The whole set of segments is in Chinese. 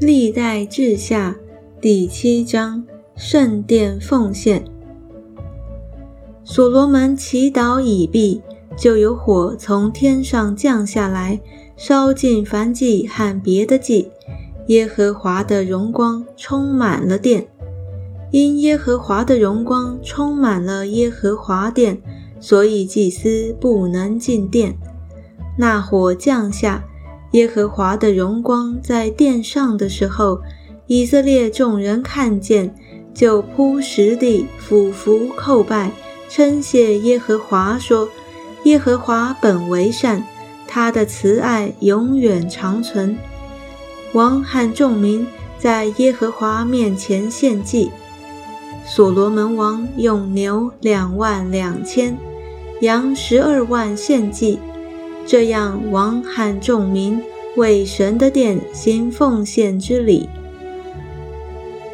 历代志下第七章圣殿奉献。所罗门祈祷已毕，就有火从天上降下来，烧尽燔祭和别的祭。耶和华的荣光充满了殿，因耶和华的荣光充满了耶和华殿，所以祭司不能进殿。那火降下。耶和华的荣光在殿上的时候，以色列众人看见，就扑实地俯伏叩拜，称谢耶和华，说：“耶和华本为善，他的慈爱永远长存。”王和众民在耶和华面前献祭。所罗门王用牛两万两千，羊十二万献祭。这样，王和众民为神的殿行奉献之礼。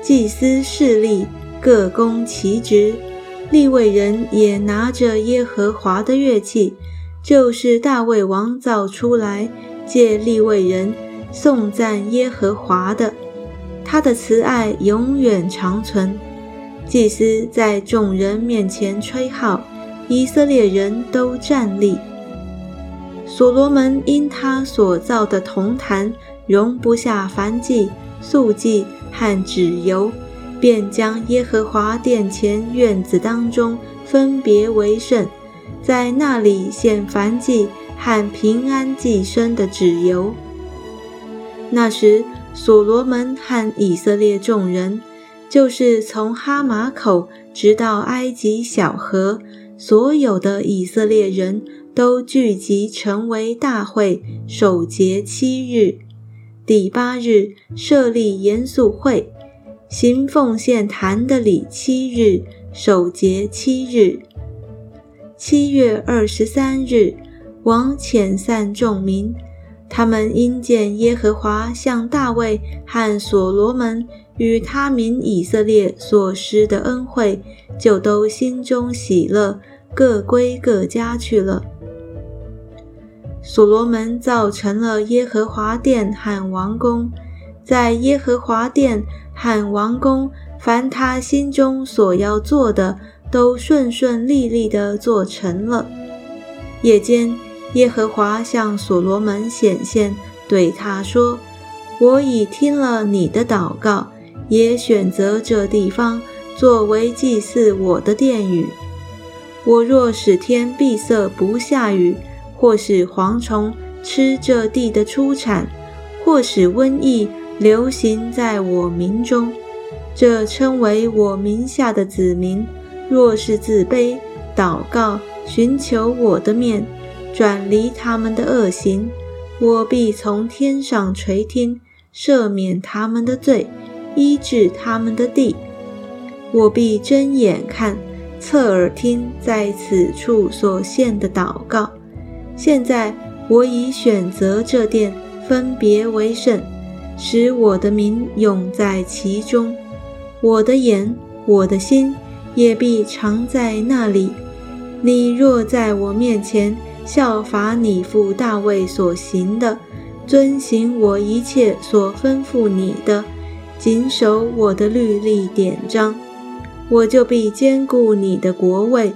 祭司势力各攻其职，立位人也拿着耶和华的乐器，就是大卫王造出来，借立位人颂赞耶和华的，他的慈爱永远长存。祭司在众人面前吹号，以色列人都站立。所罗门因他所造的铜坛容不下燔祭、素祭和脂油，便将耶和华殿前院子当中分别为圣，在那里献燔祭和平安祭牲的脂油。那时，所罗门和以色列众人，就是从哈马口直到埃及小河，所有的以色列人。都聚集成为大会，守节七日。第八日设立严肃会，行奉献坛的礼七日，守节七日。七月二十三日，王遣散众民，他们因见耶和华向大卫和所罗门与他民以色列所施的恩惠，就都心中喜乐，各归各家去了。所罗门造成了耶和华殿和王宫，在耶和华殿和王宫，凡他心中所要做的，都顺顺利利地做成了。夜间，耶和华向所罗门显现，对他说：“我已听了你的祷告，也选择这地方作为祭祀我的殿宇。我若使天闭塞不下雨，”或使蝗虫吃这地的出产，或使瘟疫流行在我民中，这称为我名下的子民，若是自卑、祷告、寻求我的面，转离他们的恶行，我必从天上垂听，赦免他们的罪，医治他们的地。我必睁眼看，侧耳听，在此处所献的祷告。现在我已选择这殿，分别为圣，使我的名永在其中。我的眼、我的心也必常在那里。你若在我面前效法你父大卫所行的，遵行我一切所吩咐你的，谨守我的律例典章，我就必坚固你的国位。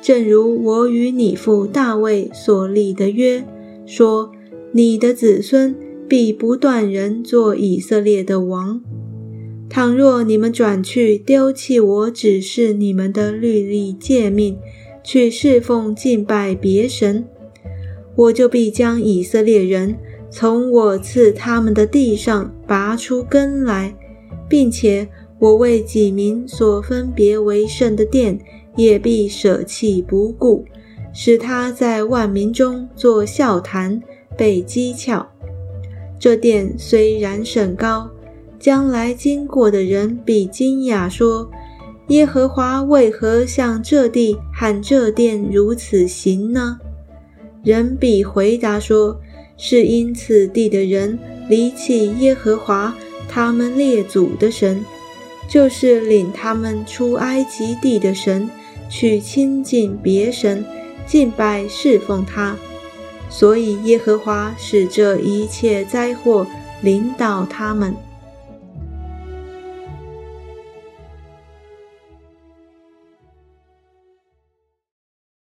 正如我与你父大卫所立的约，说：你的子孙必不断人做以色列的王。倘若你们转去丢弃我指示你们的律例诫命，去侍奉敬拜别神，我就必将以色列人从我赐他们的地上拔出根来，并且我为己民所分别为圣的殿。也必舍弃不顾，使他在万民中作笑谈，被讥诮。这殿虽然甚高，将来经过的人必惊讶说：“耶和华为何向这地和这殿如此行呢？”人必回答说：“是因此地的人离弃耶和华他们列祖的神，就是领他们出埃及地的神。”去亲近别神，敬拜侍奉他，所以耶和华使这一切灾祸领导他们。